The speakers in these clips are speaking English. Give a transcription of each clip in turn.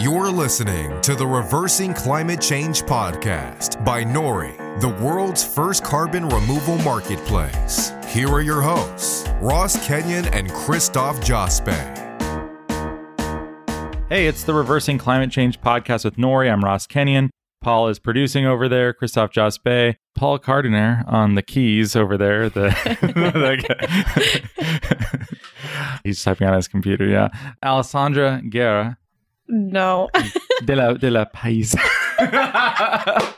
You're listening to the Reversing Climate Change podcast by Nori, the world's first carbon removal marketplace. Here are your hosts, Ross Kenyon and Christoph Jospe. Hey, it's the Reversing Climate Change podcast with Nori. I'm Ross Kenyon. Paul is producing over there. Christoph Jospe, Paul Cardiner on the keys over there. The, he's typing on his computer. Yeah, Alessandra Guerra No. de la de la Pais. I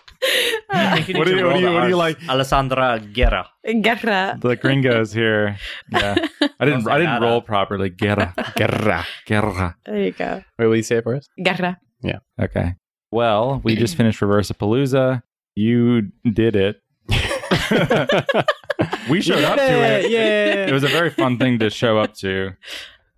think you What do you- what do you- what do you like? Alessandra Guerra. Guerra. the gringos here. Yeah, I didn't. I didn't roll properly. Guerra, guerra, guerra. There you go. Wait, will you say it for us? Guerra. Yeah. Okay. Well, we just finished Reversapalooza. You did it. we showed up to it. Yeah. It was a very fun thing to show up to.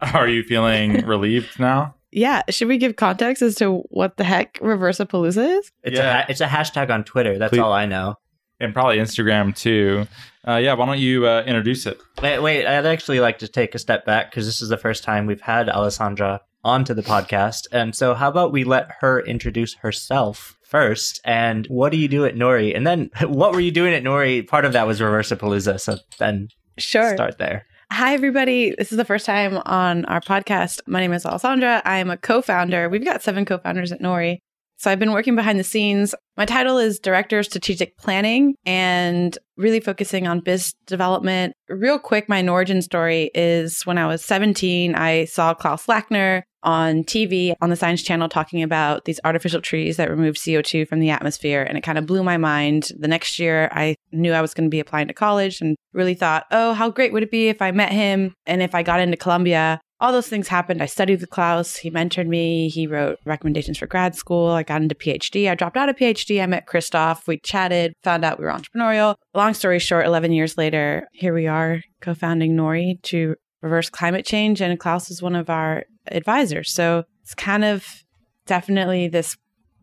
Are you feeling relieved now? Yeah. Should we give context as to what the heck Reversapalooza is? It's Yeah. a ha- it's a hashtag on Twitter. That's Please- all I know. And probably Instagram too. Uh, yeah, why don't you uh, introduce it? Wait, wait, I'd actually like to take a step back because this is the first time we've had Alessandra onto the podcast. And so, how about we let her introduce herself first? And what do you do at Nori? And then, what were you doing at Nori? Part of that was Reversapalooza. So then Sure. start there. Hi, everybody. This is the first time on our podcast. My name is Alessandra. I am a co founder. We've got seven co founders at Nori. So I've been working behind the scenes. My title is Director of Strategic Planning and really focusing on biz development. Real quick, my origin story is when I was 17, I saw Klaus Lackner on TV on the Science Channel talking about these artificial trees that remove CO2 from the atmosphere. And it kind of blew my mind. The next year, I knew I was going to be applying to college and really thought, oh, how great would it be if I met him and if I got into Columbia? All those things happened. I studied with Klaus. He mentored me. He wrote recommendations for grad school. I got into PhD. I dropped out of PhD. I met Christoph. We chatted, found out we were entrepreneurial. Long story short, 11 years later, here we are co founding Nori to reverse climate change. And Klaus is one of our advisors. So it's kind of definitely this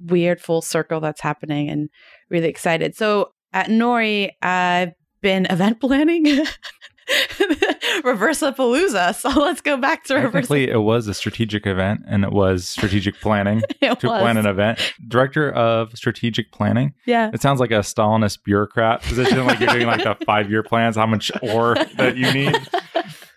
weird full circle that's happening and really excited. So at Nori, I've been event planning. Reversapalooza. So let's go back to. Technically, it was a strategic event, and it was strategic planning to was. plan an event. Director of strategic planning. Yeah. It sounds like a Stalinist bureaucrat position, like you're doing like the five year plans, how much ore that you need.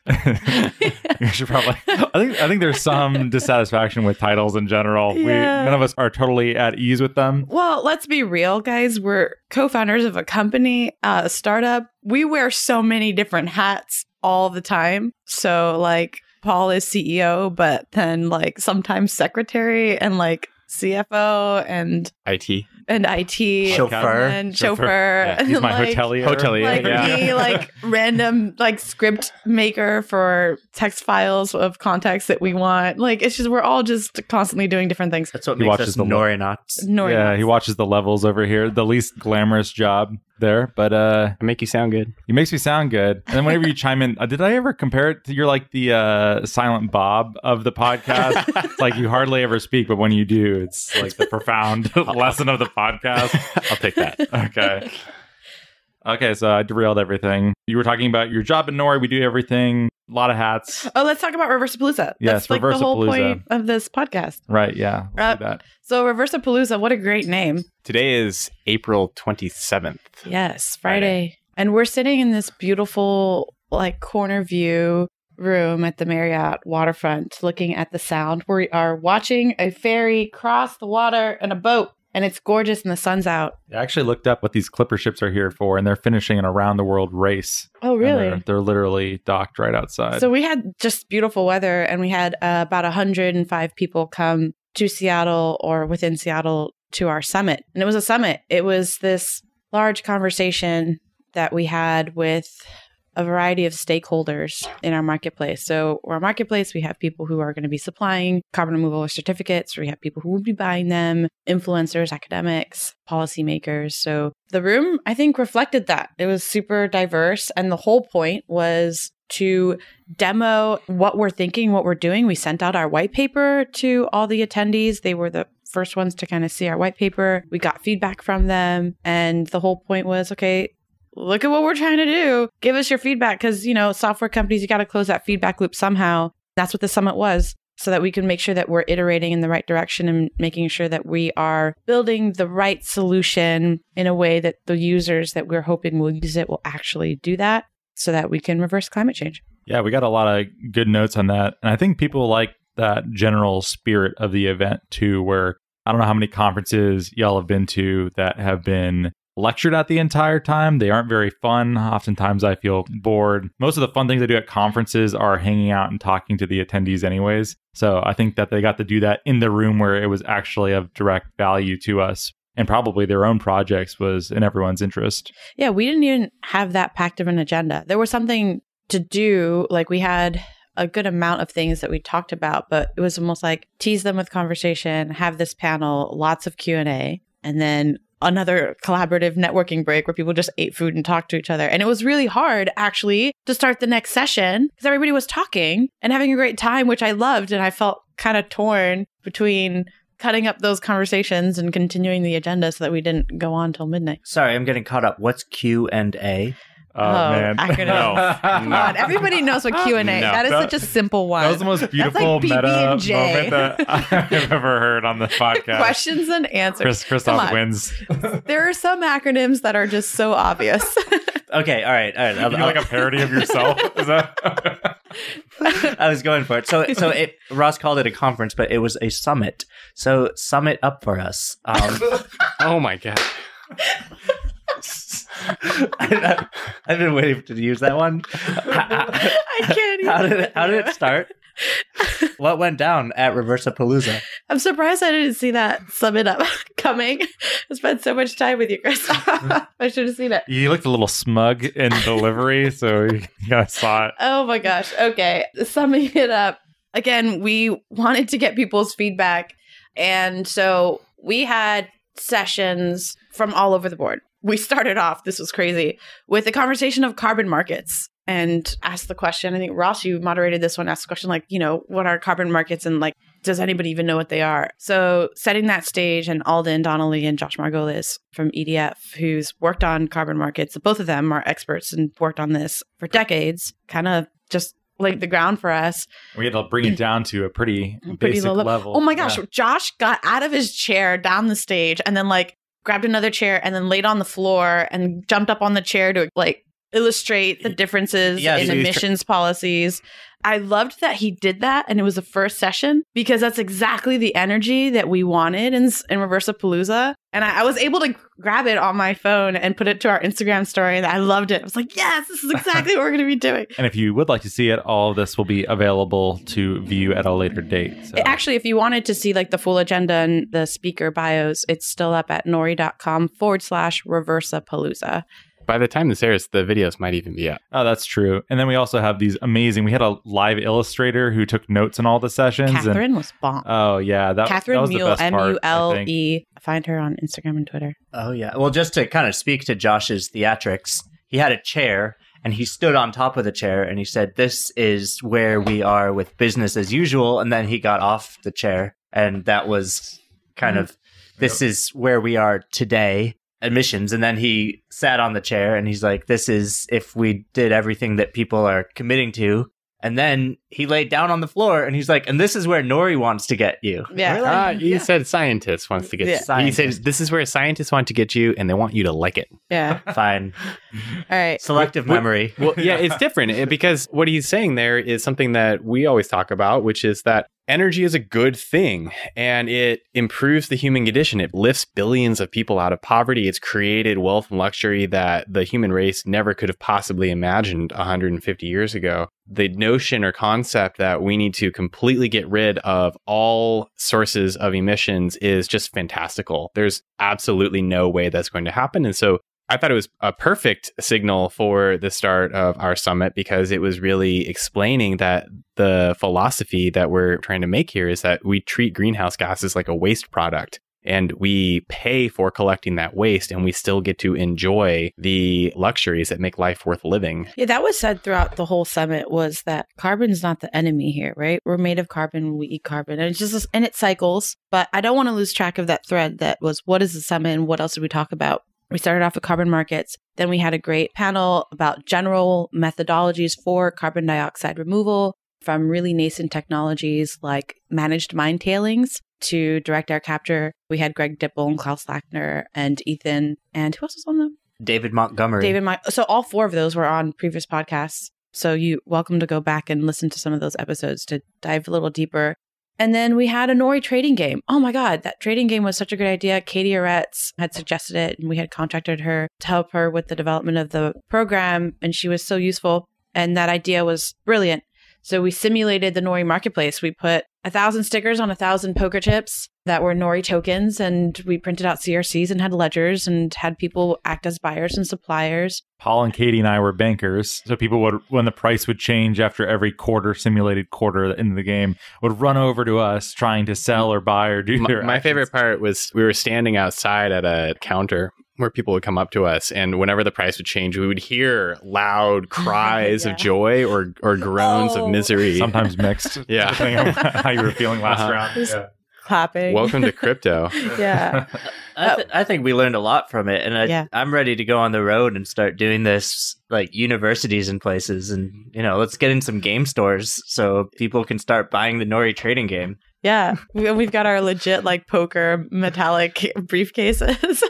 you should probably. I think I think there's some dissatisfaction with titles in general. We Yeah. none of us are totally at ease with them. Well, let's be real, guys. We're co founders of a company, uh, a startup. We wear so many different hats all the time. So, like, Paul is CEO, but then, like, sometimes secretary and, like, CFO and IT. And IT Chauffeur. and Chauffeur. chauffeur. Yeah, and he's my like, hotelier. Hotelier, like yeah. me, like random like script maker for text files of context that we want. Like it's just we're all just constantly doing different things. That's what He makes watches us the- Norinauts. Nor yeah, he watches the levels over here. The least glamorous job there, but uh, I make you sound good. he makes me sound good. And then whenever you chime in, uh, did I ever compare it to you're like the uh, silent Bob of the podcast? it's like you hardly ever speak, but when you do, it's like the profound lesson of the podcast. I'll take that. Okay. Okay, so I derailed everything. You were talking about your job in Nori. We do everything, a lot of hats. Oh, let's talk about Reversapalooza. Yes, That's like the whole point of this podcast. Right, yeah. Let's do Uh, that. So Reversapalooza, what a great name. Today is April 27th. Yes, Friday. And we're sitting in this beautiful like corner view room at the Marriott waterfront looking at the sound. We are watching a ferry cross the water in a boat and it's gorgeous and the sun's out. I actually looked up what these clipper ships are here for, and they're finishing an around the world race. Oh, really? They're, they're literally docked right outside. So we had just beautiful weather and we had uh, about 105 people come to Seattle or within Seattle to our summit. And it was a summit. It was this large conversation that we had with a variety of stakeholders in our marketplace. So, our marketplace, we have people who are going to be supplying carbon removal certificates, we have people who will be buying them, influencers, academics, policymakers. So, the room, I think, reflected that. It was super diverse. And the whole point was to demo what we're thinking, what we're doing. We sent out our white paper to all the attendees. They were the first ones to kind of see our white paper. We got feedback from them. And the whole point was okay, look at what we're trying to do. Give us your feedback because, you know, software companies, you got to close that feedback loop somehow. That's what the summit was. so that we can make sure that we're iterating in the right direction and making sure that we are building the right solution in a way that the users that we're hoping will use it will actually do that so that we can reverse climate change. Yeah, we got a lot of good notes on that. And I think people like that general spirit of the event too, where I don't know how many conferences y'all have been to that have been lectured at the entire time. They aren't very fun. Oftentimes I feel bored. Most of the fun things I do at conferences are hanging out and talking to the attendees, anyways. So I think that they got to do that in the room where it was actually of direct value to us. And probably their own projects was in everyone's interest. Yeah, we didn't even have that packed of an agenda. There was something to do. Like we had a good amount of things that we talked about, but it was almost like tease them with conversation, have this panel, lots of Q&A, and then another collaborative networking break where people just ate food and talked to each other. And it was really hard actually to start the next session because everybody was talking and having a great time, which I loved. And I felt kind of torn between cutting up those conversations and continuing the agenda so that we didn't go on till midnight. Sorry, I'm getting caught up. What's Q and A? Oh, man. acronym. No. Come on, everybody knows what Q and A. No. That is That- such a simple one. That was the most beautiful PB meta and J. moment that I've ever heard on the podcast. Questions and answers. Chris Christoph wins. There are some acronyms that are just so obvious. Okay, all right, all right. You I'll- do like a parody of yourself? Is that? I was going for it. So, so it, Ross called it a conference, but it was a summit. So, summit up for us. Um, Oh my god. I, have been waiting to use that one. I can't. How did it, how did it start? what went down at Reversapalooza? I'm surprised I didn't see that sum it up coming. I spent so much time with you, Chris. I should have seen it. You looked a little smug in delivery, so you kind of saw it. Oh my gosh. Okay. Summing it up. Again, we wanted to get people's feedback. And so we had sessions from all over the board. We started off, this was crazy, with a conversation of carbon markets and asked the question. I think Ross, you moderated this one, asked the question like, you know, what are carbon markets and like, does anybody even know what they are? So setting that stage and Alden Donnelly and Josh Margolis from EDF, who's worked on carbon markets, both of them are experts and worked on this for decades, kind of just laid the ground for us. We had to bring it down to a pretty, Pretty basic level. level. Oh my gosh, Yeah. Josh got out of his chair down the stage and then like grabbed another chair and then laid on the floor and jumped up on the chair to like illustrate the differences Yeah, in he was tr- emissions policies. I loved that he did that and it was the first session because that's exactly the energy that we wanted in, in Reversapalooza. And I, I was able to grab it on my phone and put it to our Instagram story and I loved it. I was like, yes, this is exactly what we're going to be doing. And if you would like to see it, all of this will be available to view at a later date. So. Actually, if you wanted to see like the full agenda and the speaker bios, it's still up at nori.com forward slash reversapalooza. By the time this airs, the videos might even be up. Oh, that's true. And then we also have these amazing. We had a live illustrator who took notes in all the sessions. and- Catherine was bomb. oh yeah, that, that Catherine was the Mule, best part. U I L. E. Find her on Instagram and Twitter. Oh yeah. Well, just to kind of speak to Josh's theatrics, he had a chair and he stood on top of the chair and he said, "This is where we are with business as usual." And then he got off the chair, and that was kind mm-hmm. of, "This is where we are today." Emissions, and then he sat on the chair and he's like, "This is if we did everything that people are committing to." And then he laid down on the floor and he's like, "And this is where Nori wants to get you." Yeah. Really? Ah, he Yeah. said scientist wants to get Yeah. you. He Scientist. said this is where scientists want to get you and they want you to like it. Yeah. Fine. All right. Selective What- memory. Well, yeah, it's different eh, because what he's saying there is something that we always talk about, which is that energy is a good thing and it improves the human condition. It lifts billions of people out of poverty. It's created wealth and luxury that the human race never could have possibly imagined 150 years ago. The notion or concept that we need to completely get rid of all sources of emissions is just fantastical. There's absolutely no way that's going to happen. And so I thought it was a perfect signal for the start of our summit because it was really explaining that the philosophy that we're trying to make here is that we treat greenhouse gases like a waste product and we pay for collecting that waste and we still get to enjoy the luxuries that make life worth living. Yeah, that was said throughout the whole summit was that carbon's not the enemy here, right? We're made of carbon, we eat carbon, and it's just and it cycles. But I don't want to lose track of that thread that was what is the summit and what else did we talk about? We started off with carbon markets. Then we had a great panel about general methodologies for carbon dioxide removal. from really nascent technologies like managed mine tailings to direct air capture. We had Greg Dipple and Klaus Lackner and Ethan and who else was on them? David Montgomery. David Mon- So all four of those were on previous podcasts. So you welcome to go back and listen to some of those episodes to dive a little deeper. And then we had a Nori trading game. Oh my God, that trading game was such a good idea. Katie Aretz had suggested it, and we had contracted her to help her with the development of the program. And she was so useful. And that idea was brilliant. So we simulated the Nori marketplace. We put a thousand stickers on a thousand poker chips that were Nori tokens, and we printed out CRCs and had ledgers and had people act as buyers and suppliers. Paul and Katie and I were bankers, so people would, when the price would change after every quarter, simulated quarter in the game, would run over to us trying to sell or buy or do My, their. my actions. favorite part was we were standing outside at a counter where people would come up to us, and whenever the price would change, we would hear loud cries Yeah. of joy or or groans Oh. of misery. sometimes mixed. Yeah. depending on how you were feeling last Uh-huh. round. Just- Yeah. Clapping. Welcome to crypto. yeah. I, th- I think we learned a lot from it, and I, Yeah. I'm ready to go on the road and start doing this like universities and places, and you know, let's get in some game stores so people can start buying the Nori trading game. Yeah. We, we've got our legit like poker metallic briefcases.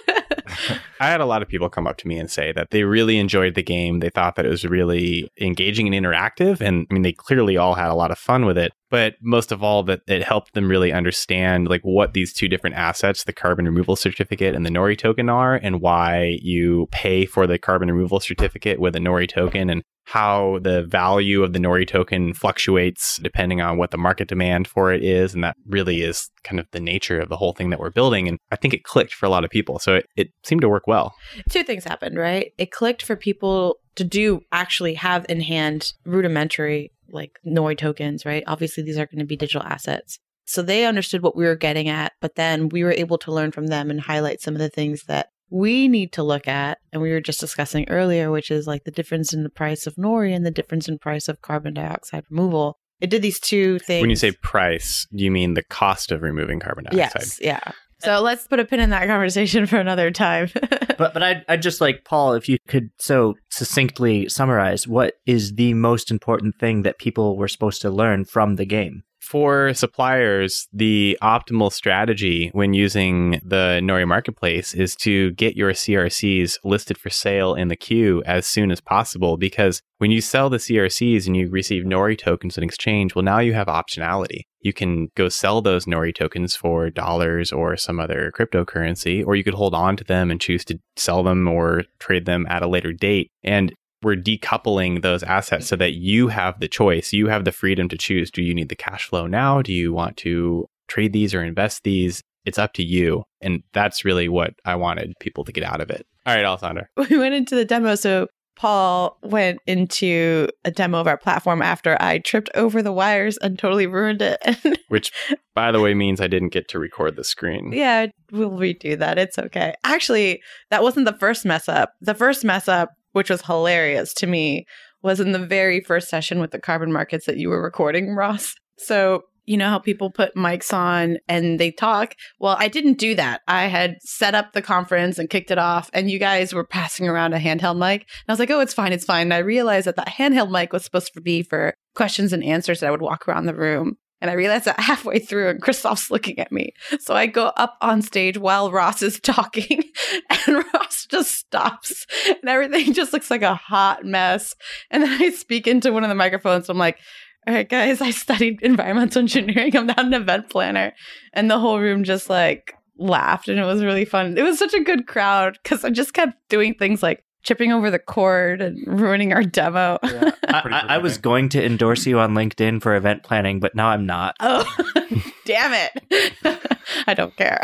I had a lot of people come up to me and say that they really enjoyed the game. They thought that it was really engaging and interactive. And I mean, they clearly all had a lot of fun with it. But most of all, that it helped them really understand like what these two different assets, the carbon removal certificate and the Nori token are, and why you pay for the carbon removal certificate with a Nori token and how the value of the Nori token fluctuates depending on what the market demand for it is. And that really is kind of the nature of the whole thing that we're building. And I think it clicked for a lot of people. So it, it seemed to work well. Two things happened, right? It clicked for people to do actually have in hand rudimentary like Nori tokens, right? Obviously, these are going to be digital assets. So they understood what we were getting at, but then we were able to learn from them and highlight some of the things that we need to look at. And we were just discussing earlier, which is like the difference in the price of Nori and the difference in price of carbon dioxide removal. It did these two things. When you say price, do you mean the cost of removing carbon dioxide? yes, yeah. So let's put a pin in that conversation for another time. But but I I just like Paul, if you could so succinctly summarize what is the most important thing that people were supposed to learn from the game. For suppliers, the optimal strategy when using the Nori Marketplace is to get your CRCs listed for sale in the queue as soon as possible because when you sell the CRCs and you receive Nori tokens in exchange, well, now you have optionality. You can go sell those Nori tokens for dollars or some other cryptocurrency, or you could hold on to them and choose to sell them or trade them at a later date. And we're decoupling those assets so that you have the choice. You have the freedom to choose. Do you need the cash flow now? Do you want to trade these or invest these? It's up to you. And that's really what I wanted people to get out of it. All right, Alessandra. we went into the demo. So Paul went into a demo of our platform after I tripped over the wires and totally ruined it. Which, by the way, means I didn't get to record the screen. yeah, we'll redo that. It's okay. Actually, that wasn't the first mess up. The first mess up, which was hilarious to me, was in the very first session with the carbon markets that you were recording, Ross. So you know how people put mics on and they talk? Well, I didn't do that. I had set up the conference and kicked it off, and you guys were passing around a handheld mic. And I was like, oh, it's fine, it's fine. And I realized that that handheld mic was supposed to be for questions and answers that I would walk around the room. And I realized that halfway through, and Christoph's looking at me. So I go up on stage while Ross is talking, and Ross just stops, and everything just looks like a hot mess. And then I speak into one of the microphones. I'm like, all right, guys, I studied environmental engineering. I'm not an event planner. And the whole room just like laughed and it was really fun. It was such a good crowd because I just kept doing things like chipping over the cord and ruining our demo. I, I, I was going to endorse you on LinkedIn for event planning, but now I'm not. oh, damn it. I don't care.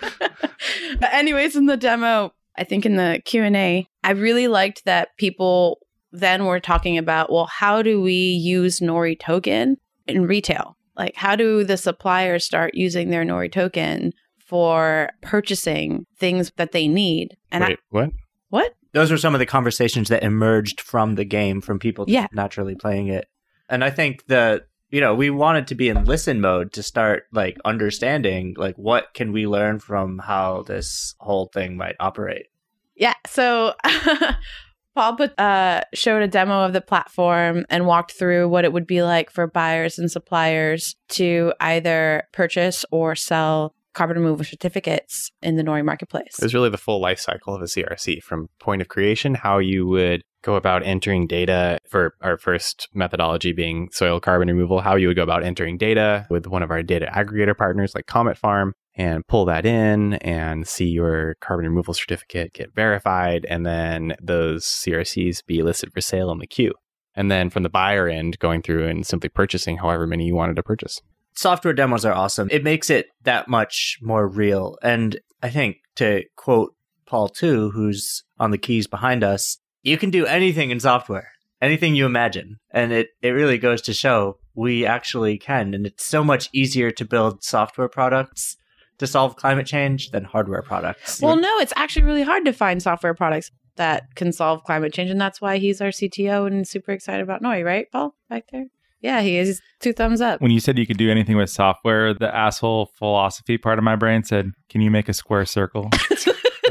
but anyways, in the demo, I think in the Q&A, I really liked that people then were talking about, well, how do we use Nori token in retail? Like, how do the suppliers start using their Nori token for purchasing things that they need? And I, Wait, what? what? Those were some of the conversations that emerged from the game from people Yeah. naturally playing it. And I think that you know, we wanted to be in listen mode to start like understanding like what can we learn from how this whole thing might operate. Yeah. So Paul put, uh, showed a demo of the platform and walked through what it would be like for buyers and suppliers to either purchase or sell carbon removal certificates in the Nori marketplace. It was really the full life cycle of a CRC from point of creation, how you would go about entering data for our first methodology being soil carbon removal, how you would go about entering data with one of our data aggregator partners like Comet Farm and pull that in and see your carbon removal certificate get verified and then those CRCs be listed for sale in the queue. And then from the buyer end, going through and simply purchasing however many you wanted to purchase. Software demos are awesome. It makes it that much more real. And I think to quote Paul too, who's on the keys behind us, you can do anything in software, anything you imagine. And it, it really goes to show we actually can. And it's so much easier to build software products to solve climate change than hardware products. Well, no, it's actually really hard to find software products that can solve climate change. And that's why he's our CTO and super excited about Nori, right, Paul, back there? Yeah, he is. Two thumbs up. When you said you could do anything with software, the asshole philosophy part of my brain said, "Can you make a square circle?"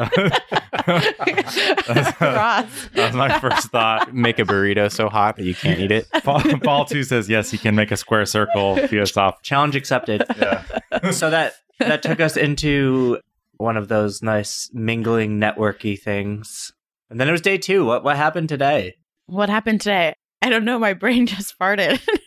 that's, Ross. that's my first thought. Make a burrito so hot that you can't eat it. Paul, Paul too says yes, he can make a square circle via soft. Challenge accepted. Yeah. so that that took us into one of those nice mingling networky things. And then it was day two. What what happened today? What happened today? I don't know. My brain just farted.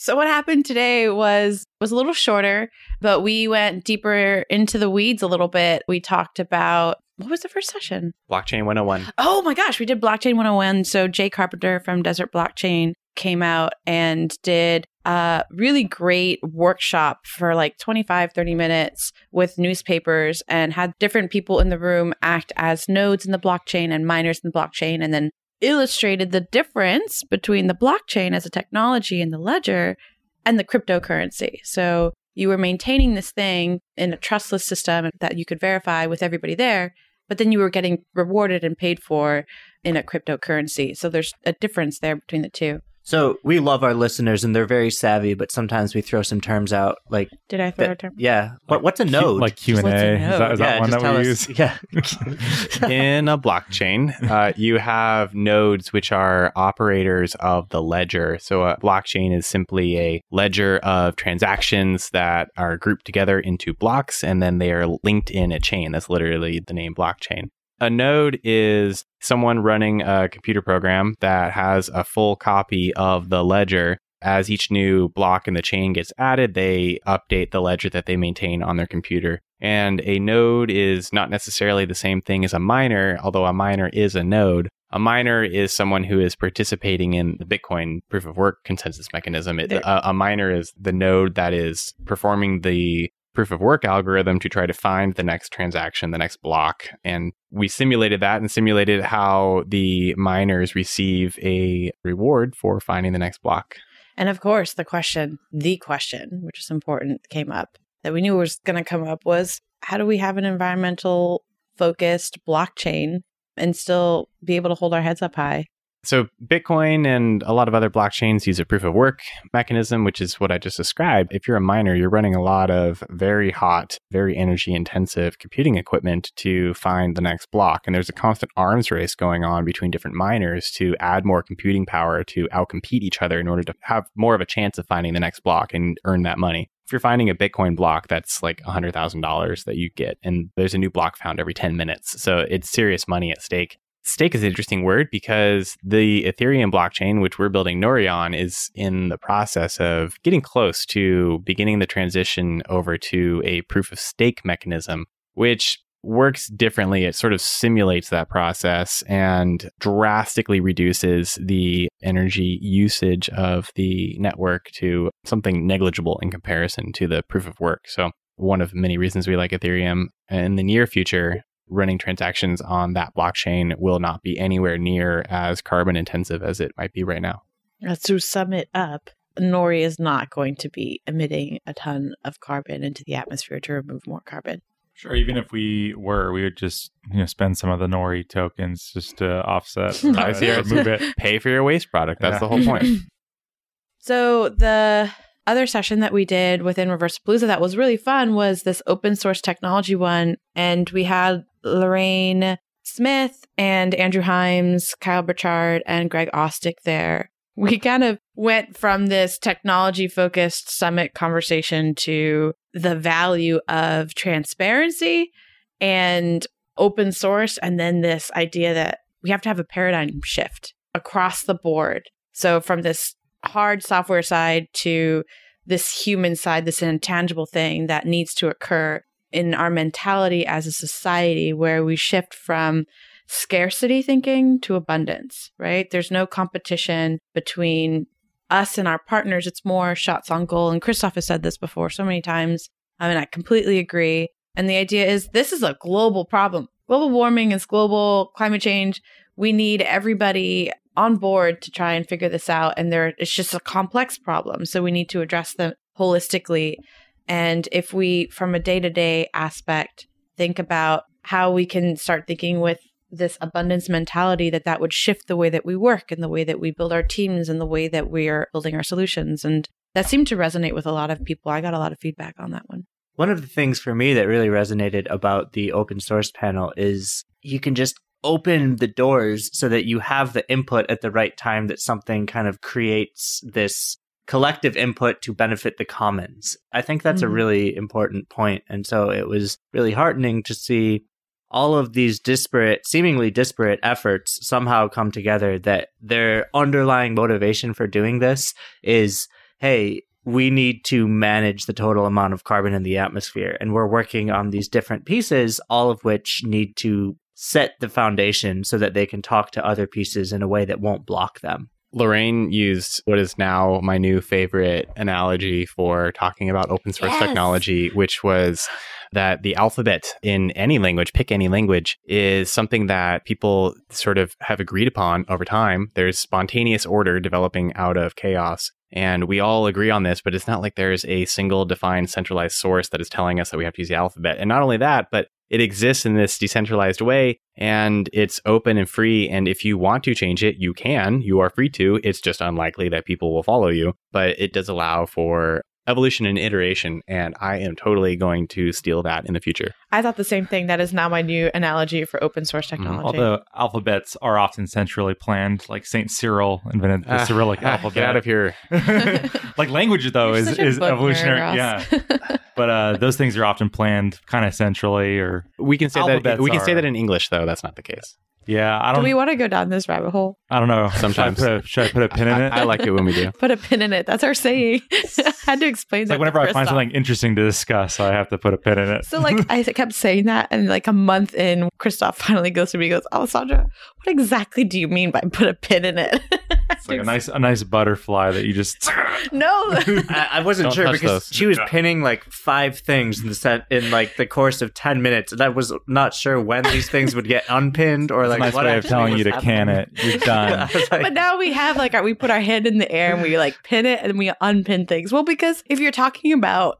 so what happened today was was a little shorter, but we went deeper into the weeds a little bit. We talked about what was the first session? Blockchain 101. Oh my gosh, we did Blockchain 101. So Jay Carpenter from Desert Blockchain came out and did a really great workshop for like 25, 30 minutes with newspapers and had different people in the room act as nodes in the blockchain and miners in the blockchain and then illustrated the difference between the blockchain as a technology and the ledger and the cryptocurrency. So you were maintaining this thing in a trustless system that you could verify with everybody there, but then you were getting rewarded and paid for in a cryptocurrency. So there's a difference there between the two. So we love our listeners and they're very savvy, but sometimes we throw some terms out like Did I throw that- a term? yeah. What what's a node? like Q and A. Is that, is that yeah, one just that tell we us. use? Yeah. in a blockchain, uh, you have nodes which are operators of the ledger. So a blockchain is simply a ledger of transactions that are grouped together into blocks and then they are linked in a chain. That's literally the name blockchain. A node is someone running a computer program that has a full copy of the ledger. As each new block in the chain gets added, they update the ledger that they maintain on their computer. And a node is not necessarily the same thing as a miner, although a miner is a node. A miner is someone who is participating in the Bitcoin proof of work consensus mechanism. It, a, a miner is the node that is performing the proof of work algorithm to try to find the next transaction, the next block. And we simulated that and simulated how the miners receive a reward for finding the next block. And of course, the question, the question, which is important, came up that we knew was going to come up was how do we have an environmental focused blockchain and still be able to hold our heads up high? So Bitcoin and a lot of other blockchains use a proof of work mechanism, which is what I just described. If you're a miner, you're running a lot of very hot, very energy intensive computing equipment to find the next block. And there's a constant arms race going on between different miners to add more computing power to outcompete each other in order to have more of a chance of finding the next block and earn that money. If you're finding a Bitcoin block, that's like $100,000 that you get, and there's a new block found every 10 minutes. So it's serious money at stake stake is an interesting word because the Ethereum blockchain, which we're building Nori on, is in the process of getting close to beginning the transition over to a proof of stake mechanism, which works differently. It sort of simulates that process and drastically reduces the energy usage of the network to something negligible in comparison to the proof of work. So, one of many reasons we like Ethereum in the near future, running transactions on that blockchain will not be anywhere near as carbon intensive as it might be right now. Uh, To sum it up, Nori is not going to be emitting a ton of carbon into the atmosphere to remove more carbon. Sure. Even if we were, we would just you know spend some of the Nori tokens just to offset. I see. uh, remove it. Pay for your waste product. That's Yeah. the whole point. So the other session that we did within Reversapalooza that was really fun was this open source technology one, and we had Lorraine Smith and Andrew Himes, Kyle Burchard, and Greg Ostick there. We kind of went from this technology focused summit conversation to the value of transparency and open source, and then this idea that we have to have a paradigm shift across the board. So, from this hard software side to this human side, this intangible thing that needs to occur in our mentality as a society where we shift from scarcity thinking to abundance, right? There's no competition between us and our partners. It's more shots on goal. And Christoph has said this before so many times. Um, I mean, I completely agree. And the idea is this is a global problem. Global warming is global climate change. We need everybody on board to try and figure this out. And there, it's just a complex problem. So we need to address them holistically. And if we, from a day to day aspect, think about how we can start thinking with this abundance mentality that that would shift the way that we work and the way that we build our teams and the way that we are building our solutions. And that seemed to resonate with a lot of people. I got a lot of feedback on that one. One of the things for me that really resonated about the open source panel is you can just open the doors so that you have the input at the right time that something kind of creates this collective input to benefit the commons. I think that's a Mhm. really important point. And so it was really heartening to see all of these disparate, seemingly disparate efforts somehow come together that their underlying motivation for doing this is hey, we need to manage the total amount of carbon in the atmosphere. And we're working on these different pieces, all of which need to set the foundation so that they can talk to other pieces in a way that won't block them. Lorraine used what is now my new favorite analogy for talking about open source Yes. technology, which was that the alphabet in any language, pick any language, is something that people sort of have agreed upon over time. There's spontaneous order developing out of chaos. And we all agree on this, but it's not like there's a single defined centralized source that is telling us that we have to use the alphabet. And not only that, but it exists in this decentralized way and it's open and free. And if you want to change it, you can. You are free to. It's just unlikely that people will follow you, but it does allow for evolution and iteration. And I am totally going to steal that in the future. i thought the same thing that is now my new analogy for open source technology Although alphabets are often centrally planned, like Saint Cyril invented the Ah, Cyrillic ah, alphabet. Get out of here. like language though You're is, is evolutionary. Ross. Yeah, but uh, those things are often planned kind of centrally, or We can say that we can say that in English though. That's not the case. yeah. I don't. don't. we want to go down this rabbit hole I don't know. Sometimes. should I, put a, should I put a pin in it? I like it when we do. put a pin in it that's our saying i had to explain It's that like whenever I find Christoph. something interesting to discuss, I have to put a pin in it. So like I kept saying that, and like a month in, Christoph finally goes to me. He goes, "Alessandra, what exactly do you mean by put a pin in it?" It's like a nice, a nice butterfly that you just. no. I, I wasn't Don't sure touch because those. she was pinning like five things in the set in like the course of ten minutes, and I was not sure when these things would get unpinned or It's like a nice what way of actually telling was you to can happening. it. You're done. I was like, but now we have like our, we put our hand in the air and we like pin it and we unpin things. Well, because if you're talking about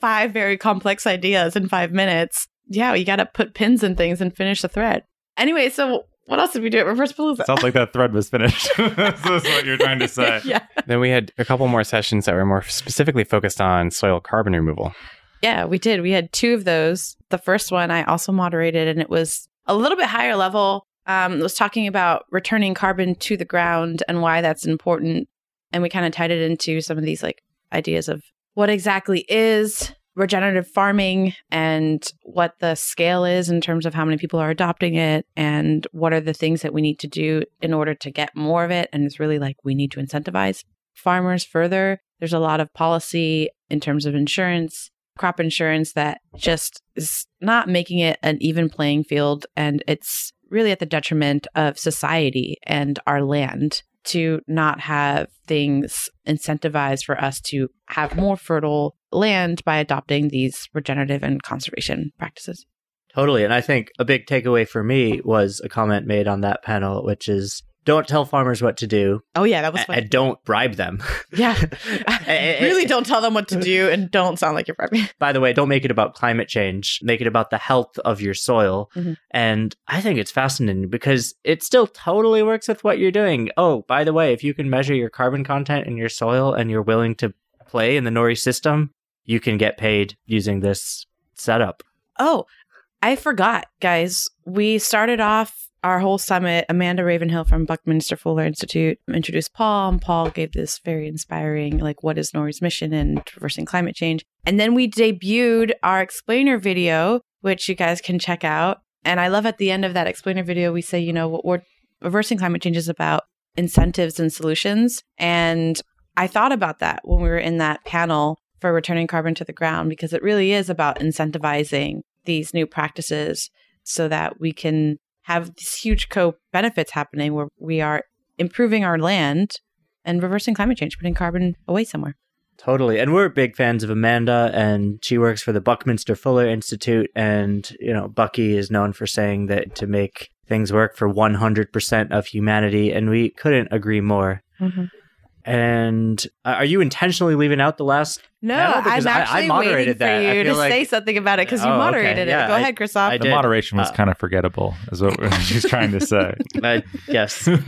five very complex ideas in five minutes, yeah, you got to put pins in things and finish the thread. Anyway, so what else did we do at Reversapalooza? Sounds like that thread was finished. That's what you're trying to say. yeah. Then we had a couple more sessions that were more specifically focused on soil carbon removal. Yeah, we did. We had two of those. The first one I also moderated, and it was a little bit higher level. Um, it was talking about returning carbon to the ground and why that's important. And we kind of tied it into some of these like ideas of what exactly is regenerative farming and what the scale is in terms of how many people are adopting it and what are the things that we need to do in order to get more of it. And it's really like we need to incentivize farmers further. There's a lot of policy in terms of insurance crop insurance that just is not making it an even playing field. And it's really at the detriment of society and our land to not have things incentivized for us to have more fertile land by adopting these regenerative and conservation practices. Totally. And I think a big takeaway for me was a comment made on that panel, which is don't tell farmers what to do Oh, yeah, that was fun. and don't bribe them. yeah. Really don't tell them what to do and don't sound like you're prepping. By the way, don't make it about climate change. Make it about the health of your soil. Mhm. And I think it's fascinating because it still totally works with what you're doing. Oh, by the way, if you can measure your carbon content in your soil and you're willing to play in the Nori system, you can get paid using this setup. Oh, I forgot, guys. We started off our whole summit. Amanda Ravenhill from Buckminster Fuller Institute introduced Paul, and Paul gave this very inspiring, like, what is NORI's mission in reversing climate change. And then we debuted our explainer video, which you guys can check out. And I love at the end of that explainer video, we say, you know, what we're reversing climate change is about incentives and solutions. And I thought about that when we were in that panel for returning carbon to the ground because it really is about incentivizing these new practices so that we can have these huge co benefits happening where we are improving our land and reversing climate change, putting carbon away somewhere. Totally. And we're big fans of Amanda and she works for the Buckminster Fuller Institute and you know Bucky is known for saying that to make things work for 100% of humanity and we couldn't agree more. Mm-hmm. And uh, are you intentionally leaving out the last? No, panel? I'm I- I actually moderated waiting for that. I you to like- say something about it because you Oh, okay. moderated Yeah, it. Go I- ahead, Christoph. I The did. moderation was Uh, kind of forgettable, is what she's trying to say. I guess.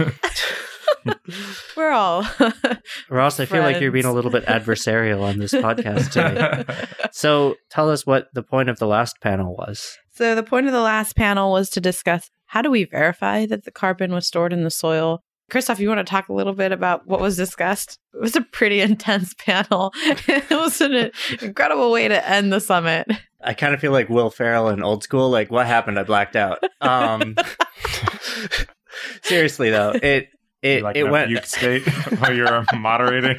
We're all. Ross, I feel like you're being a little bit adversarial on this podcast today. So tell us what the point of the last panel was. so, the point of the last panel was to discuss how do we verify that the carbon was stored in the soil. Christoph, you want to talk a little bit about what was discussed? It was a pretty intense panel. it was an incredible way to end the summit. I kind of feel like Will Ferrell in old school. Like, what happened? I blacked out. Um, seriously though, it it like it went. fugue state while you're moderating.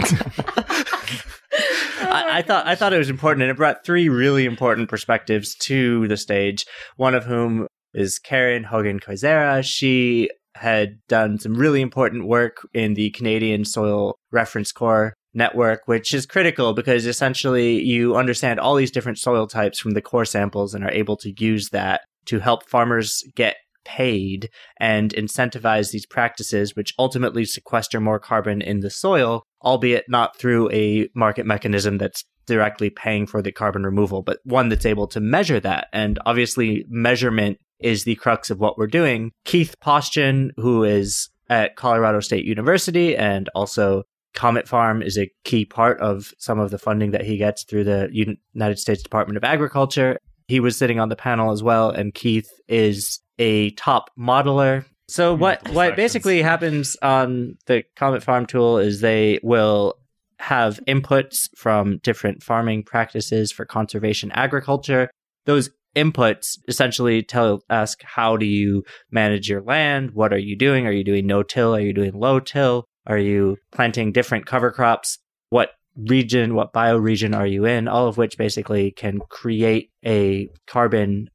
I, I thought I thought it was important, and it brought three really important perspectives to the stage. One of whom is Karen Hogan Koizera. She had done some really important work in the Canadian Soil Reference Corps network, which is critical because essentially you understand all these different soil types from the core samples and are able to use that to help farmers get paid and incentivize these practices, which ultimately sequester more carbon in the soil, albeit not through a market mechanism that's directly paying for the carbon removal, but one that's able to measure that. And obviously, measurement is the crux of what we're doing. Keith Paustian, who is at Colorado State University and also Comet Farm is a key part of some of the funding that he gets through the United States Department of Agriculture. He was sitting on the panel as well, and Keith is a top modeler. So hmm, what Multiple what sections. basically happens on the Comet Farm tool is they will have inputs from different farming practices for conservation agriculture. Those inputs essentially tell ask how do you manage your land? What are you doing? Are you doing no till? Are you doing low till? Are you planting different cover crops? What region, what bioregion are you in? All of which basically can create a carbon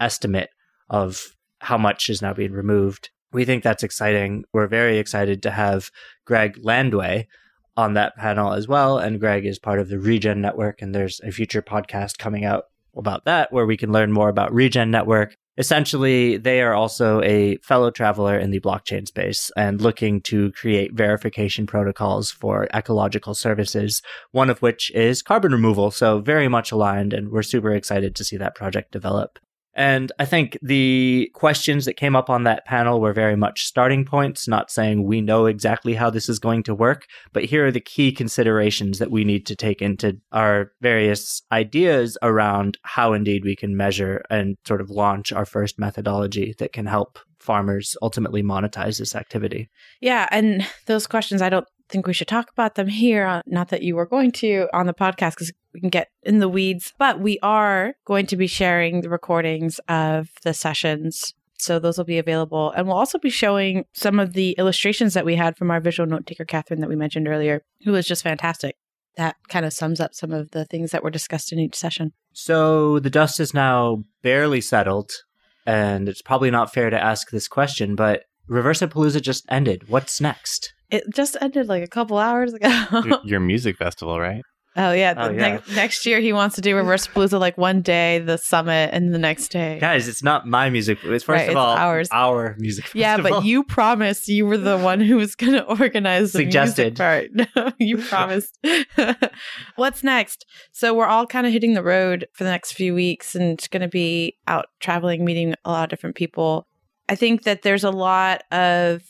estimate of how much is now being removed. We think that's exciting. We're very excited to have Greg Landua on that panel as well. And Greg is part of the Regen Network, and there's a future podcast coming out about that where we can learn more about Regen Network. Essentially, they are also a fellow traveler in the blockchain space and looking to create verification protocols for ecological services, one of which is carbon removal. So, very much aligned, and we're super excited to see that project develop. And I think the questions that came up on that panel were very much starting points, not saying we know exactly how this is going to work, but here are the key considerations that we need to take into our various ideas around how indeed we can measure and sort of launch our first methodology that can help farmers ultimately monetize this activity. Yeah, and those questions, I don't think we should talk about them here. uh, Not that you were going to on the podcast because we can get in the weeds, but we are going to be sharing the recordings of the sessions. So those will be available. And we'll also be showing some of the illustrations that we had from our visual note taker, Catherine, that we mentioned earlier, who was just fantastic. That kind of sums up some of the things that were discussed in each session. So the dust is now barely settled, and it's probably not fair to ask this question, but Reversapalooza just ended. What's next? It just ended like a couple hours ago. your, your music festival, right? oh, yeah. Oh, yeah. Next, next year, he wants to do Reversapalooza like one day, the summit, and the next day. Guys, it's not my music. It's first Right, of it's all ours. our music. Yeah, but you promised you were the one who was going to organize the Suggested. music part. No, you promised. What's next? So we're all kind of hitting the road for the next few weeks and going to be out traveling, meeting a lot of different people. I think that there's a lot of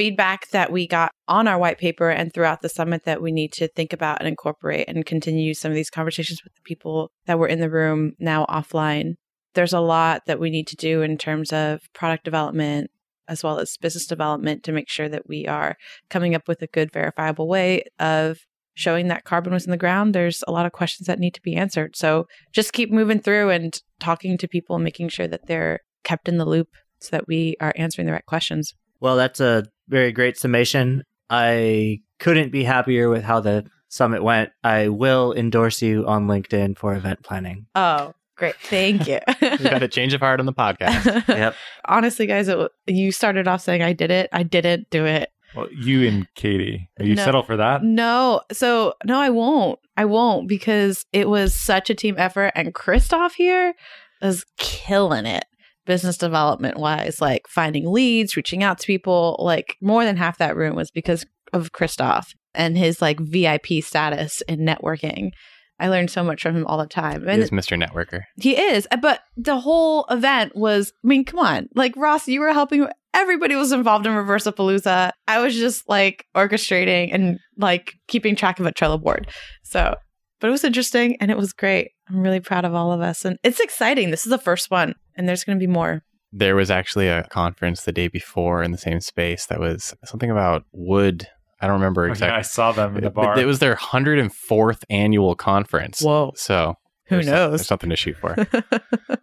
feedback that we got on our white paper and throughout the summit that we need to think about and incorporate and continue some of these conversations with the people that were in the room now offline. there's a lot that we need to do in terms of product development as well as business development to make sure that we are coming up with a good verifiable way of showing that carbon was in the ground. There's a lot of questions that need to be answered. So just keep moving through and talking to people and making sure that they're kept in the loop so that we are answering the right questions. Well, that's a very great summation. I couldn't be happier with how the summit went. I will endorse you on LinkedIn for event planning. oh great thank you We got a change of heart on the podcast. Yep. honestly guys it, you started off saying i did it i didn't do it Well, you and Katie, Are you No. settle for that? No, so no, I won't. I won't because it was such a team effort, and Christoph here is killing it business development wise, like finding leads, reaching out to people. Like more than half that room was because of Christoph and his like VIP status in networking. I learned so much from him all the time. He is Mr. Networker. he is, uh, but the whole event was, I mean, come on. Like, Ross, you were helping, everybody was involved in Reverse Reversapalooza. I was just like orchestrating and like keeping track of a Trello board. So, but it was interesting and it was great. I'm really proud of all of us. And it's exciting. This is the first one, and there's going to be more. There was actually a conference the day before in the same space that was something about wood. I don't remember Oh, yeah, exactly. I saw them in the bar. It was their 104th annual conference. Whoa. So Who there's- knows? There's something to shoot for.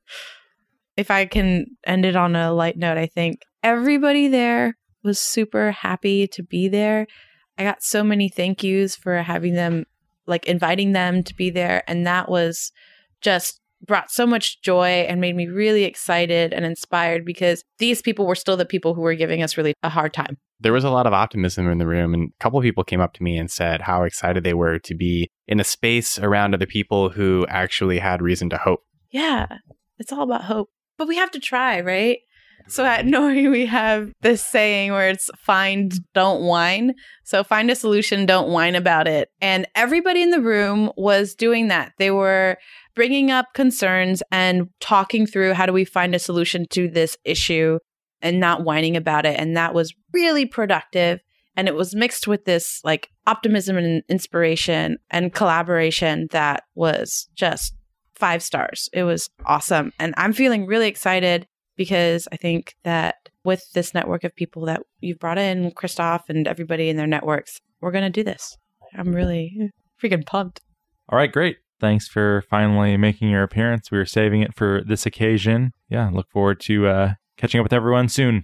if I can end it on a light note, I think everybody there was super happy to be there. I got so many thank yous for having them, like inviting them to be there. And that was just brought so much joy and made me really excited and inspired because these people were still the people who were giving us really a hard time. there was a lot of optimism in the room and a couple of people came up to me and said how excited they were to be in a space around other people who actually had reason to hope Yeah, it's all about hope. But we have to try, right? So at Nori, we have this saying where it's find, don't whine. So find a solution, don't whine about it. And everybody in the room was doing that. They were bringing up concerns and talking through how do we find a solution to this issue and not whining about it. And that was really productive. And it was mixed with this like optimism and inspiration and collaboration that was just five stars. It was awesome. And I'm feeling really excited because I think that with this network of people that you've brought in, Christoph and everybody in their networks, we're going to do this. I'm really freaking pumped. All right, great. Thanks for finally making your appearance. We were saving it for this occasion. Yeah, look forward to uh, catching up with everyone soon.